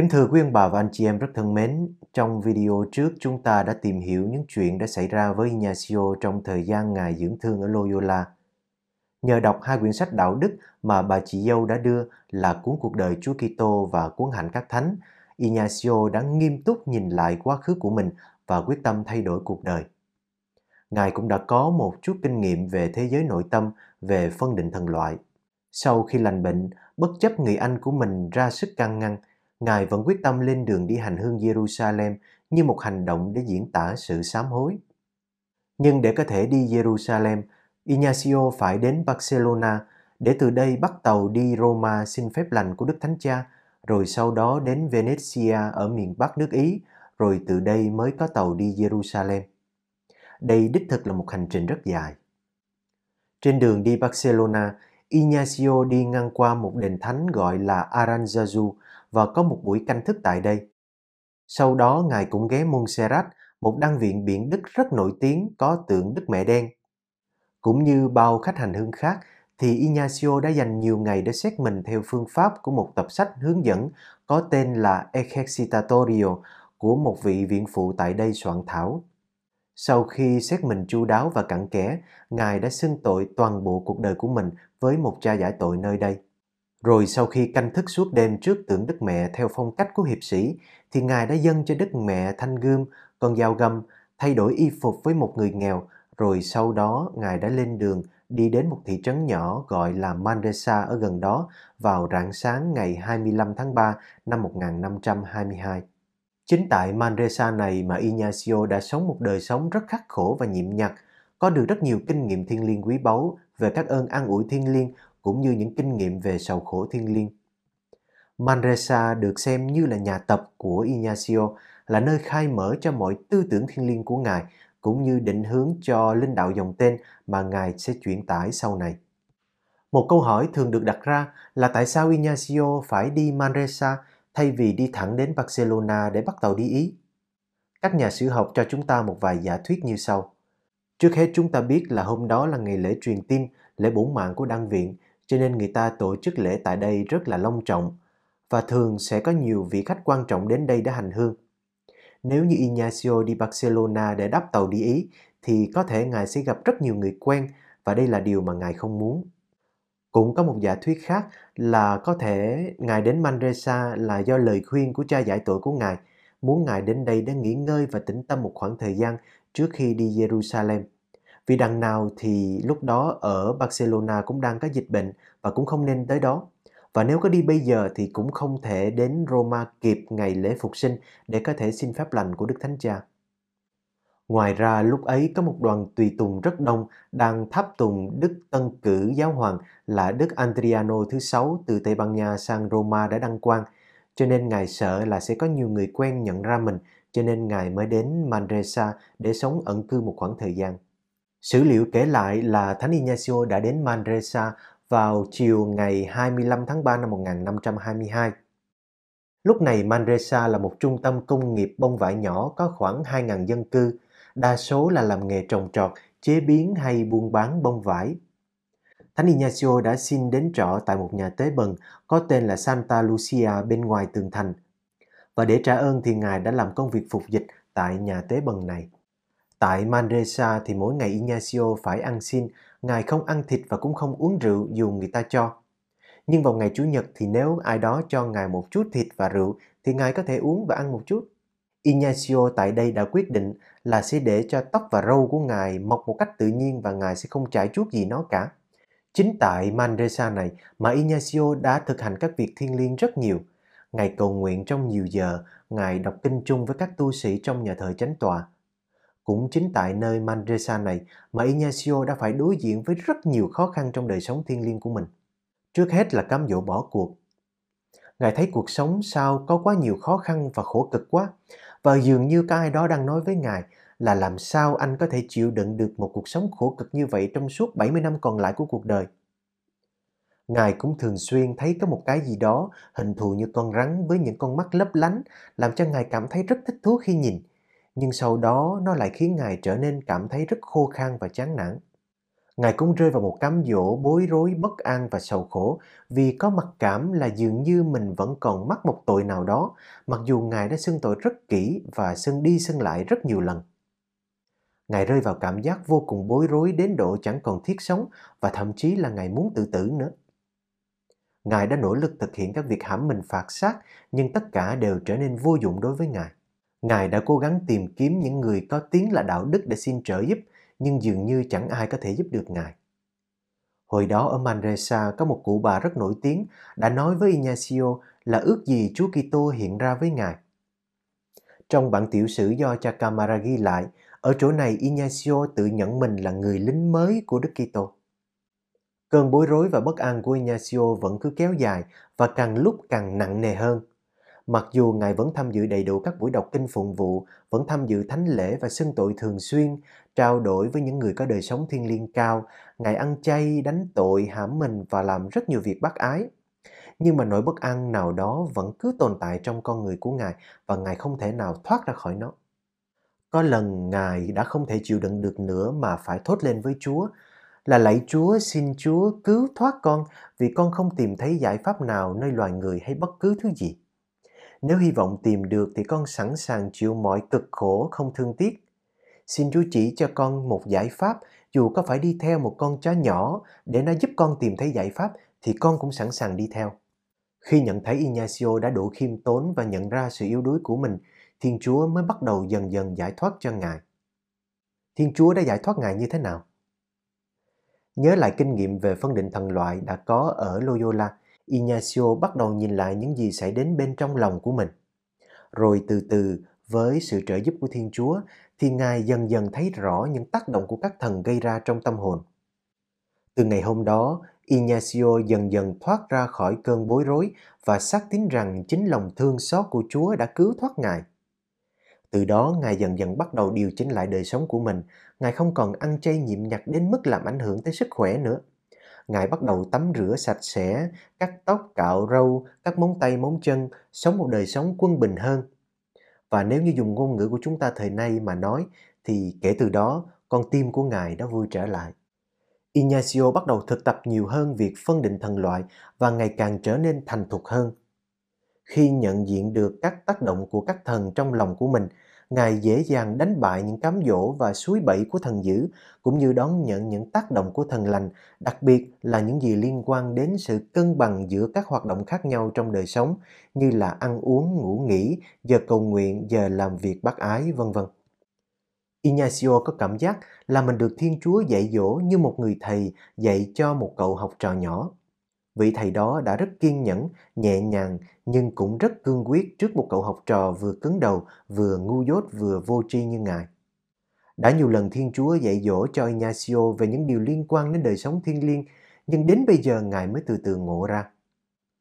Kính thưa quý ông bà và anh chị em rất thân mến, trong video trước chúng ta đã tìm hiểu những chuyện đã xảy ra với Ignacio trong thời gian Ngài dưỡng thương ở Loyola. Nhờ đọc hai quyển sách đạo đức mà bà chị dâu đã đưa là cuốn cuộc đời Chúa Kitô và cuốn hạnh các thánh, Ignacio đã nghiêm túc nhìn lại quá khứ của mình và quyết tâm thay đổi cuộc đời. Ngài cũng đã có một chút kinh nghiệm về thế giới nội tâm, về phân định thần loại. Sau khi lành bệnh, bất chấp người anh của mình ra sức can ngăn, Ngài vẫn quyết tâm lên đường đi hành hương Jerusalem như một hành động để diễn tả sự sám hối. Nhưng để có thể đi Jerusalem, Ignacio phải đến Barcelona để từ đây bắt tàu đi Roma xin phép lành của Đức Thánh Cha, rồi sau đó đến Venezia ở miền Bắc nước Ý, rồi từ đây mới có tàu đi Jerusalem. Đây đích thực là một hành trình rất dài. Trên đường đi Barcelona, Ignacio đi ngang qua một đền thánh gọi là Aranzazu và có một buổi canh thức tại đây. Sau đó Ngài cũng ghé Montserrat, một đăng viện biển Đức rất nổi tiếng có tượng Đức Mẹ Đen. Cũng như bao khách hành hương khác, thì Ignacio đã dành nhiều ngày để xét mình theo phương pháp của một tập sách hướng dẫn có tên là Exercitatorio của một vị viện phụ tại đây soạn thảo. Sau khi xét mình chu đáo và cặn kẽ, Ngài đã xưng tội toàn bộ cuộc đời của mình với một cha giải tội nơi đây. Rồi sau khi canh thức suốt đêm trước tượng Đức Mẹ theo phong cách của hiệp sĩ, thì Ngài đã dâng cho Đức Mẹ thanh gươm, con dao găm, thay đổi y phục với một người nghèo, rồi sau đó Ngài đã lên đường đi đến một thị trấn nhỏ gọi là Manresa ở gần đó vào rạng sáng ngày 25 tháng 3 năm 1522. Chính tại Manresa này mà Ignacio đã sống một đời sống rất khắc khổ và nhịn nhặt, có được rất nhiều kinh nghiệm thiên liêng quý báu về các ơn an ủi thiên liêng cũng như những kinh nghiệm về sầu khổ thiên liêng. Manresa được xem như là nhà tập của Ignacio, là nơi khai mở cho mọi tư tưởng thiên liêng của Ngài, cũng như định hướng cho linh đạo dòng tên mà Ngài sẽ chuyển tải sau này. Một câu hỏi thường được đặt ra là tại sao Ignacio phải đi Manresa thay vì đi thẳng đến Barcelona để bắt tàu đi Ý? Các nhà sử học cho chúng ta một vài giả thuyết như sau. Trước hết chúng ta biết là hôm đó là ngày lễ truyền tin, lễ bổn mạng của Đăng Viện cho nên người ta tổ chức lễ tại đây rất là long trọng và thường sẽ có nhiều vị khách quan trọng đến đây để hành hương. Nếu như Ignacio đi Barcelona để đáp tàu đi Ý thì có thể ngài sẽ gặp rất nhiều người quen và đây là điều mà ngài không muốn. Cũng có một giả thuyết khác là có thể ngài đến Manresa là do lời khuyên của cha giải tội của ngài, muốn ngài đến đây để nghỉ ngơi và tĩnh tâm một khoảng thời gian trước khi đi Jerusalem. Vì đằng nào thì lúc đó ở Barcelona cũng đang có dịch bệnh và cũng không nên tới đó. Và nếu có đi bây giờ thì cũng không thể đến Roma kịp ngày lễ phục sinh để có thể xin phép lành của Đức Thánh Cha. Ngoài ra lúc ấy có một đoàn tùy tùng rất đông đang tháp tùng Đức Tân cử giáo hoàng là Đức Adriano thứ sáu từ Tây Ban Nha sang Roma đã đăng quang, cho nên Ngài sợ là sẽ có nhiều người quen nhận ra mình, cho nên Ngài mới đến Manresa để sống ẩn cư một khoảng thời gian. Sử liệu kể lại là Thánh Ignacio đã đến Manresa vào chiều ngày 25 tháng 3 năm 1522. Lúc này Manresa là một trung tâm công nghiệp bông vải nhỏ có khoảng 2.000 dân cư, đa số là làm nghề trồng trọt, chế biến hay buôn bán bông vải. Thánh Ignacio đã xin đến trọ tại một nhà tế bần có tên là Santa Lucia bên ngoài tường thành. Và để trả ơn thì Ngài đã làm công việc phục dịch tại nhà tế bần này. Tại Manresa thì mỗi ngày Ignacio phải ăn xin, Ngài không ăn thịt và cũng không uống rượu dù người ta cho. Nhưng vào ngày Chủ nhật thì nếu ai đó cho Ngài một chút thịt và rượu thì Ngài có thể uống và ăn một chút. Ignacio tại đây đã quyết định là sẽ để cho tóc và râu của Ngài mọc một cách tự nhiên và Ngài sẽ không trải chuốt gì nó cả. Chính tại Manresa này mà Ignacio đã thực hành các việc thiêng liêng rất nhiều. Ngài cầu nguyện trong nhiều giờ, Ngài đọc kinh chung với các tu sĩ trong nhà thờ chánh tòa. Cũng chính tại nơi Manresa này mà Ignacio đã phải đối diện với rất nhiều khó khăn trong đời sống thiên liêng của mình. Trước hết là cám dỗ bỏ cuộc. Ngài thấy cuộc sống sao có quá nhiều khó khăn và khổ cực quá, và dường như có ai đó đang nói với Ngài là làm sao anh có thể chịu đựng được một cuộc sống khổ cực như vậy trong suốt 70 năm còn lại của cuộc đời. Ngài cũng thường xuyên thấy có một cái gì đó hình thù như con rắn với những con mắt lấp lánh, làm cho Ngài cảm thấy rất thích thú khi nhìn nhưng sau đó nó lại khiến Ngài trở nên cảm thấy rất khô khan và chán nản. Ngài cũng rơi vào một cám dỗ bối rối, bất an và sầu khổ vì có mặc cảm là dường như mình vẫn còn mắc một tội nào đó, mặc dù Ngài đã xưng tội rất kỹ và xưng đi xưng lại rất nhiều lần. Ngài rơi vào cảm giác vô cùng bối rối đến độ chẳng còn thiết sống và thậm chí là Ngài muốn tự tử nữa. Ngài đã nỗ lực thực hiện các việc hãm mình phạt sát nhưng tất cả đều trở nên vô dụng đối với Ngài. Ngài đã cố gắng tìm kiếm những người có tiếng là đạo đức để xin trợ giúp, nhưng dường như chẳng ai có thể giúp được Ngài. Hồi đó ở Manresa có một cụ bà rất nổi tiếng đã nói với Ignacio là ước gì Chúa Kitô hiện ra với Ngài. Trong bản tiểu sử do cha Camara ghi lại, ở chỗ này Ignacio tự nhận mình là người lính mới của Đức Kitô. Cơn bối rối và bất an của Ignacio vẫn cứ kéo dài và càng lúc càng nặng nề hơn. Mặc dù Ngài vẫn tham dự đầy đủ các buổi đọc kinh phụng vụ, vẫn tham dự thánh lễ và xưng tội thường xuyên, trao đổi với những người có đời sống thiên liêng cao, Ngài ăn chay, đánh tội, hãm mình và làm rất nhiều việc bác ái. Nhưng mà nỗi bất an nào đó vẫn cứ tồn tại trong con người của Ngài và Ngài không thể nào thoát ra khỏi nó. Có lần Ngài đã không thể chịu đựng được nữa mà phải thốt lên với Chúa là lạy Chúa xin Chúa cứu thoát con vì con không tìm thấy giải pháp nào nơi loài người hay bất cứ thứ gì. Nếu hy vọng tìm được thì con sẵn sàng chịu mọi cực khổ không thương tiếc. Xin Chúa chỉ cho con một giải pháp, dù có phải đi theo một con chó nhỏ để nó giúp con tìm thấy giải pháp thì con cũng sẵn sàng đi theo. Khi nhận thấy Ignacio đã đủ khiêm tốn và nhận ra sự yếu đuối của mình, Thiên Chúa mới bắt đầu dần dần giải thoát cho Ngài. Thiên Chúa đã giải thoát Ngài như thế nào? Nhớ lại kinh nghiệm về phân định thần loại đã có ở Loyola, Ignacio bắt đầu nhìn lại những gì xảy đến bên trong lòng của mình. Rồi từ từ, với sự trợ giúp của Thiên Chúa, thì Ngài dần dần thấy rõ những tác động của các thần gây ra trong tâm hồn. Từ ngày hôm đó, Ignacio dần dần thoát ra khỏi cơn bối rối và xác tín rằng chính lòng thương xót của Chúa đã cứu thoát Ngài. Từ đó, Ngài dần dần bắt đầu điều chỉnh lại đời sống của mình. Ngài không còn ăn chay nhịn nhặt đến mức làm ảnh hưởng tới sức khỏe nữa. Ngài bắt đầu tắm rửa sạch sẽ, cắt tóc, cạo râu, cắt móng tay, móng chân, sống một đời sống quân bình hơn. Và nếu như dùng ngôn ngữ của chúng ta thời nay mà nói, thì kể từ đó, con tim của Ngài đã vui trở lại. Ignacio bắt đầu thực tập nhiều hơn việc phân định thần loại và ngày càng trở nên thành thục hơn. Khi nhận diện được các tác động của các thần trong lòng của mình, Ngài dễ dàng đánh bại những cám dỗ và suối bẫy của thần dữ, cũng như đón nhận những tác động của thần lành, đặc biệt là những gì liên quan đến sự cân bằng giữa các hoạt động khác nhau trong đời sống, như là ăn uống, ngủ nghỉ, giờ cầu nguyện, giờ làm việc bác ái, vân vân. Ignacio có cảm giác là mình được Thiên Chúa dạy dỗ như một người thầy dạy cho một cậu học trò nhỏ. Vị thầy đó đã rất kiên nhẫn, nhẹ nhàng nhưng cũng rất cương quyết trước một cậu học trò vừa cứng đầu, vừa ngu dốt vừa vô tri như ngài. Đã nhiều lần Thiên Chúa dạy dỗ cho Ignacio về những điều liên quan đến đời sống thiên liêng, nhưng đến bây giờ ngài mới từ từ ngộ ra.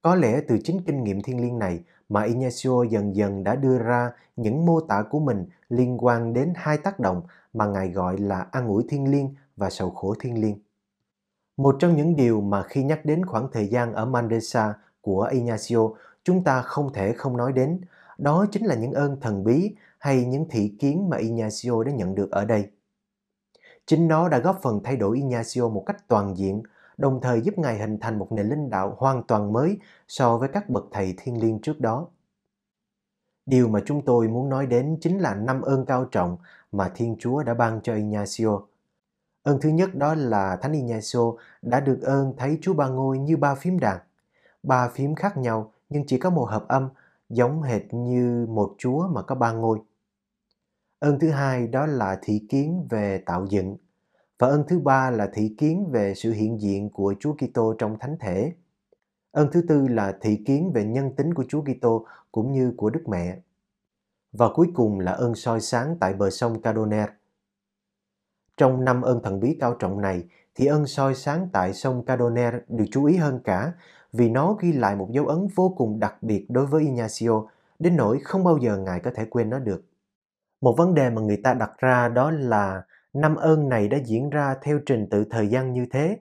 Có lẽ từ chính kinh nghiệm thiên liêng này mà Ignacio dần dần đã đưa ra những mô tả của mình liên quan đến hai tác động mà ngài gọi là an ủi thiên liêng và sầu khổ thiên liêng. Một trong những điều mà khi nhắc đến khoảng thời gian ở Mandesa của Ignacio, chúng ta không thể không nói đến, đó chính là những ơn thần bí hay những thị kiến mà Ignacio đã nhận được ở đây. Chính nó đã góp phần thay đổi Ignacio một cách toàn diện, đồng thời giúp Ngài hình thành một nền linh đạo hoàn toàn mới so với các bậc thầy thiên liêng trước đó. Điều mà chúng tôi muốn nói đến chính là năm ơn cao trọng mà Thiên Chúa đã ban cho Ignacio. Ơn thứ nhất đó là Thánh Ignacio đã được ơn thấy Chúa Ba Ngôi như ba phím đàn. Ba phím khác nhau nhưng chỉ có một hợp âm, giống hệt như một Chúa mà có ba ngôi. Ơn thứ hai đó là thị kiến về tạo dựng. Và ơn thứ ba là thị kiến về sự hiện diện của Chúa Kitô trong thánh thể. Ơn thứ tư là thị kiến về nhân tính của Chúa Kitô cũng như của Đức Mẹ. Và cuối cùng là ơn soi sáng tại bờ sông Cadoner. Trong năm ơn thần bí cao trọng này, thì ơn soi sáng tại sông Cadoner được chú ý hơn cả, vì nó ghi lại một dấu ấn vô cùng đặc biệt đối với Ignacio, đến nỗi không bao giờ ngài có thể quên nó được. Một vấn đề mà người ta đặt ra đó là, năm ơn này đã diễn ra theo trình tự thời gian như thế,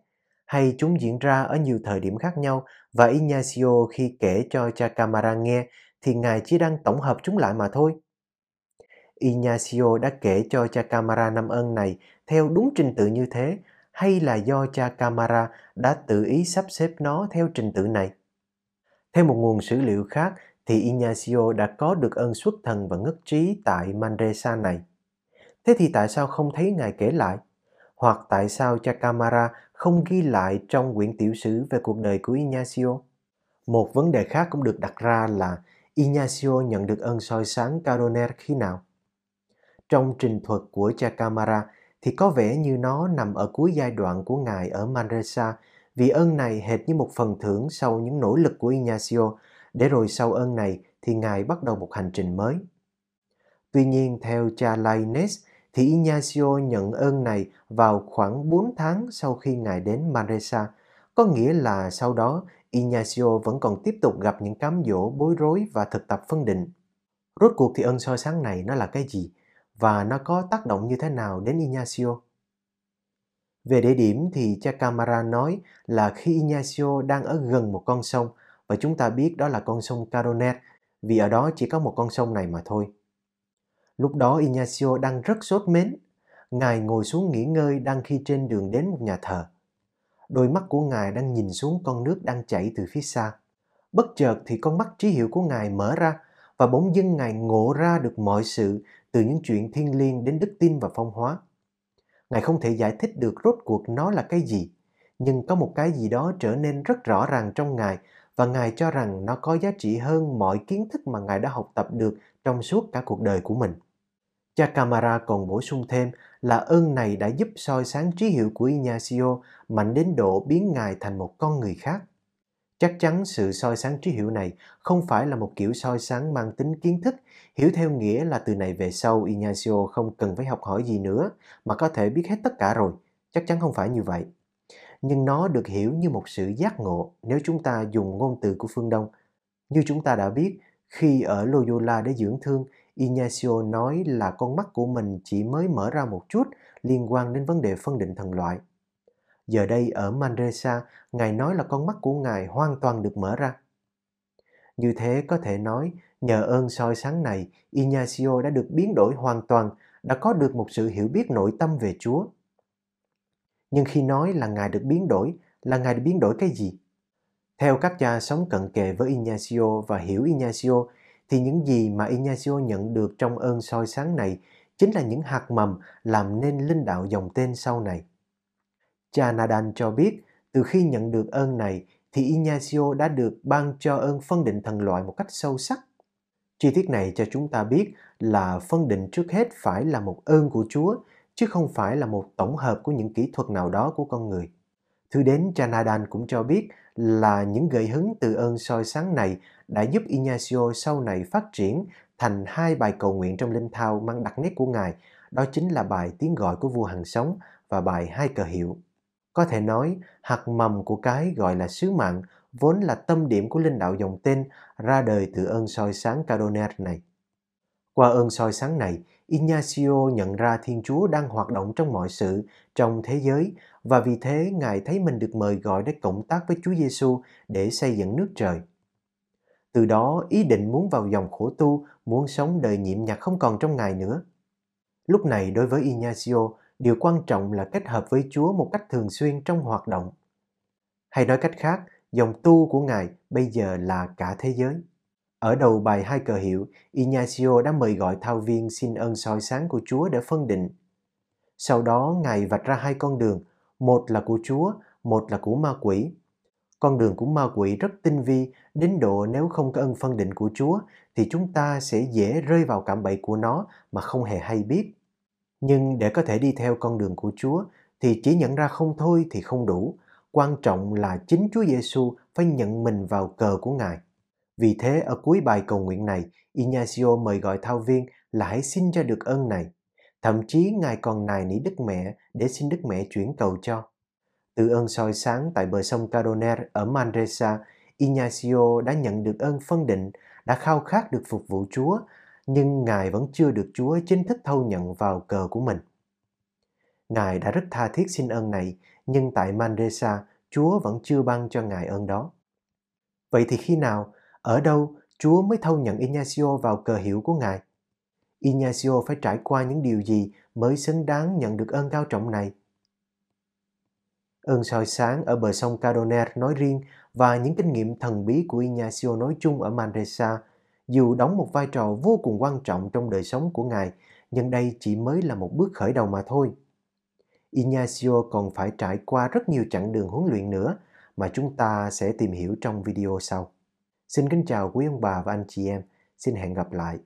hay chúng diễn ra ở nhiều thời điểm khác nhau, và Ignacio khi kể cho cha Camara nghe, thì ngài chỉ đang tổng hợp chúng lại mà thôi. Ignacio đã kể cho cha Camara năm ơn này theo đúng trình tự như thế, hay là do cha Camara đã tự ý sắp xếp nó theo trình tự này? Theo một nguồn sử liệu khác, thì Ignacio đã có được ơn xuất thần và ngất trí tại Manresa này. Thế thì tại sao không thấy Ngài kể lại? Hoặc tại sao cha Camara không ghi lại trong quyển tiểu sử về cuộc đời của Ignacio? Một vấn đề khác cũng được đặt ra là Ignacio nhận được ơn soi sáng Caroner khi nào? Trong trình thuật của cha Camara thì có vẻ như nó nằm ở cuối giai đoạn của Ngài ở Manresa vì ơn này hệt như một phần thưởng sau những nỗ lực của Ignacio để rồi sau ơn này thì Ngài bắt đầu một hành trình mới. Tuy nhiên, theo cha Lainez, thì Ignacio nhận ơn này vào khoảng 4 tháng sau khi Ngài đến Manresa, có nghĩa là sau đó Ignacio vẫn còn tiếp tục gặp những cám dỗ bối rối và thực tập phân định. Rốt cuộc thì ơn soi sáng này nó là cái gì? Và nó có tác động như thế nào đến Ignacio? Về địa điểm thì cha Camara nói là khi Ignacio đang ở gần một con sông và chúng ta biết đó là con sông Caronet, vì ở đó chỉ có một con sông này mà thôi. Lúc đó Ignacio đang rất sốt mến. Ngài ngồi xuống nghỉ ngơi đang khi trên đường đến một nhà thờ. Đôi mắt của Ngài đang nhìn xuống con nước đang chảy từ phía xa. Bất chợt thì con mắt trí hiệu của Ngài mở ra và bỗng dưng Ngài ngộ ra được mọi sự từ những chuyện thiên liêng đến đức tin và phong hóa. Ngài không thể giải thích được rốt cuộc nó là cái gì, nhưng có một cái gì đó trở nên rất rõ ràng trong Ngài và Ngài cho rằng nó có giá trị hơn mọi kiến thức mà Ngài đã học tập được trong suốt cả cuộc đời của mình. Cha Camara còn bổ sung thêm là ơn này đã giúp soi sáng trí hiệu của Ignacio mạnh đến độ biến Ngài thành một con người khác. Chắc chắn sự soi sáng trí hiểu này không phải là một kiểu soi sáng mang tính kiến thức, hiểu theo nghĩa là từ này về sau Ignacio không cần phải học hỏi gì nữa mà có thể biết hết tất cả rồi. Chắc chắn không phải như vậy. Nhưng nó được hiểu như một sự giác ngộ nếu chúng ta dùng ngôn từ của phương Đông. Như chúng ta đã biết, khi ở Loyola để dưỡng thương, Ignacio nói là con mắt của mình chỉ mới mở ra một chút liên quan đến vấn đề phân định thần loại. Giờ đây ở Manresa, Ngài nói là con mắt của Ngài hoàn toàn được mở ra. Như thế có thể nói, nhờ ơn soi sáng này, Ignacio đã được biến đổi hoàn toàn, đã có được một sự hiểu biết nội tâm về Chúa. Nhưng khi nói là Ngài được biến đổi, là Ngài được biến đổi cái gì? Theo các cha sống cận kề với Ignacio và hiểu Ignacio, thì những gì mà Ignacio nhận được trong ơn soi sáng này chính là những hạt mầm làm nên linh đạo dòng tên sau này. Cha Nadan cho biết, từ khi nhận được ơn này thì Ignacio đã được ban cho ơn phân định thần loại một cách sâu sắc. Chi tiết này cho chúng ta biết là phân định trước hết phải là một ơn của Chúa, chứ không phải là một tổng hợp của những kỹ thuật nào đó của con người. Thứ đến cha Nadan cũng cho biết là những gợi hứng từ ơn soi sáng này đã giúp Ignacio sau này phát triển thành hai bài cầu nguyện trong linh thao mang đặc nét của Ngài, đó chính là bài tiếng gọi của vua hằng sống và bài hai cờ hiệu. Có thể nói, hạt mầm của cái gọi là sứ mạng vốn là tâm điểm của linh đạo dòng tên ra đời từ ơn soi sáng Caroner này. Qua ơn soi sáng này, Ignacio nhận ra Thiên Chúa đang hoạt động trong mọi sự trong thế giới và vì thế Ngài thấy mình được mời gọi để cộng tác với Chúa Giêsu để xây dựng nước trời. Từ đó, ý định muốn vào dòng khổ tu, muốn sống đời nhiệm nhạc không còn trong Ngài nữa. Lúc này đối với Ignacio, điều quan trọng là kết hợp với Chúa một cách thường xuyên trong hoạt động. Hay nói cách khác, dòng tu của Ngài bây giờ là cả thế giới. Ở đầu bài hai cờ hiệu, Ignacio đã mời gọi thao viên xin ơn soi sáng của Chúa để phân định. Sau đó, Ngài vạch ra hai con đường, một là của Chúa, một là của ma quỷ. Con đường của ma quỷ rất tinh vi, đến độ nếu không có ân phân định của Chúa thì chúng ta sẽ dễ rơi vào cạm bẫy của nó mà không hề hay biết. Nhưng để có thể đi theo con đường của Chúa thì chỉ nhận ra không thôi thì không đủ. Quan trọng là chính Chúa Giêsu phải nhận mình vào cờ của Ngài. Vì thế ở cuối bài cầu nguyện này, Ignacio mời gọi thao viên là hãy xin cho được ơn này. Thậm chí Ngài còn nài nỉ Đức Mẹ để xin Đức Mẹ chuyển cầu cho. Từ ơn soi sáng tại bờ sông Caroner ở Manresa, Ignacio đã nhận được ơn phân định, đã khao khát được phục vụ Chúa, nhưng Ngài vẫn chưa được Chúa chính thức thâu nhận vào cờ của mình. Ngài đã rất tha thiết xin ơn này, nhưng tại Manresa, Chúa vẫn chưa ban cho Ngài ơn đó. Vậy thì khi nào, ở đâu Chúa mới thâu nhận Ignacio vào cờ hiệu của Ngài? Ignacio phải trải qua những điều gì mới xứng đáng nhận được ơn cao trọng này? Ơn soi sáng ở bờ sông Cadoner nói riêng và những kinh nghiệm thần bí của Ignacio nói chung ở Manresa dù đóng một vai trò vô cùng quan trọng trong đời sống của Ngài, nhưng đây chỉ mới là một bước khởi đầu mà thôi. Ignacio còn phải trải qua rất nhiều chặng đường huấn luyện nữa mà chúng ta sẽ tìm hiểu trong video sau. Xin kính chào quý ông bà và anh chị em. Xin hẹn gặp lại.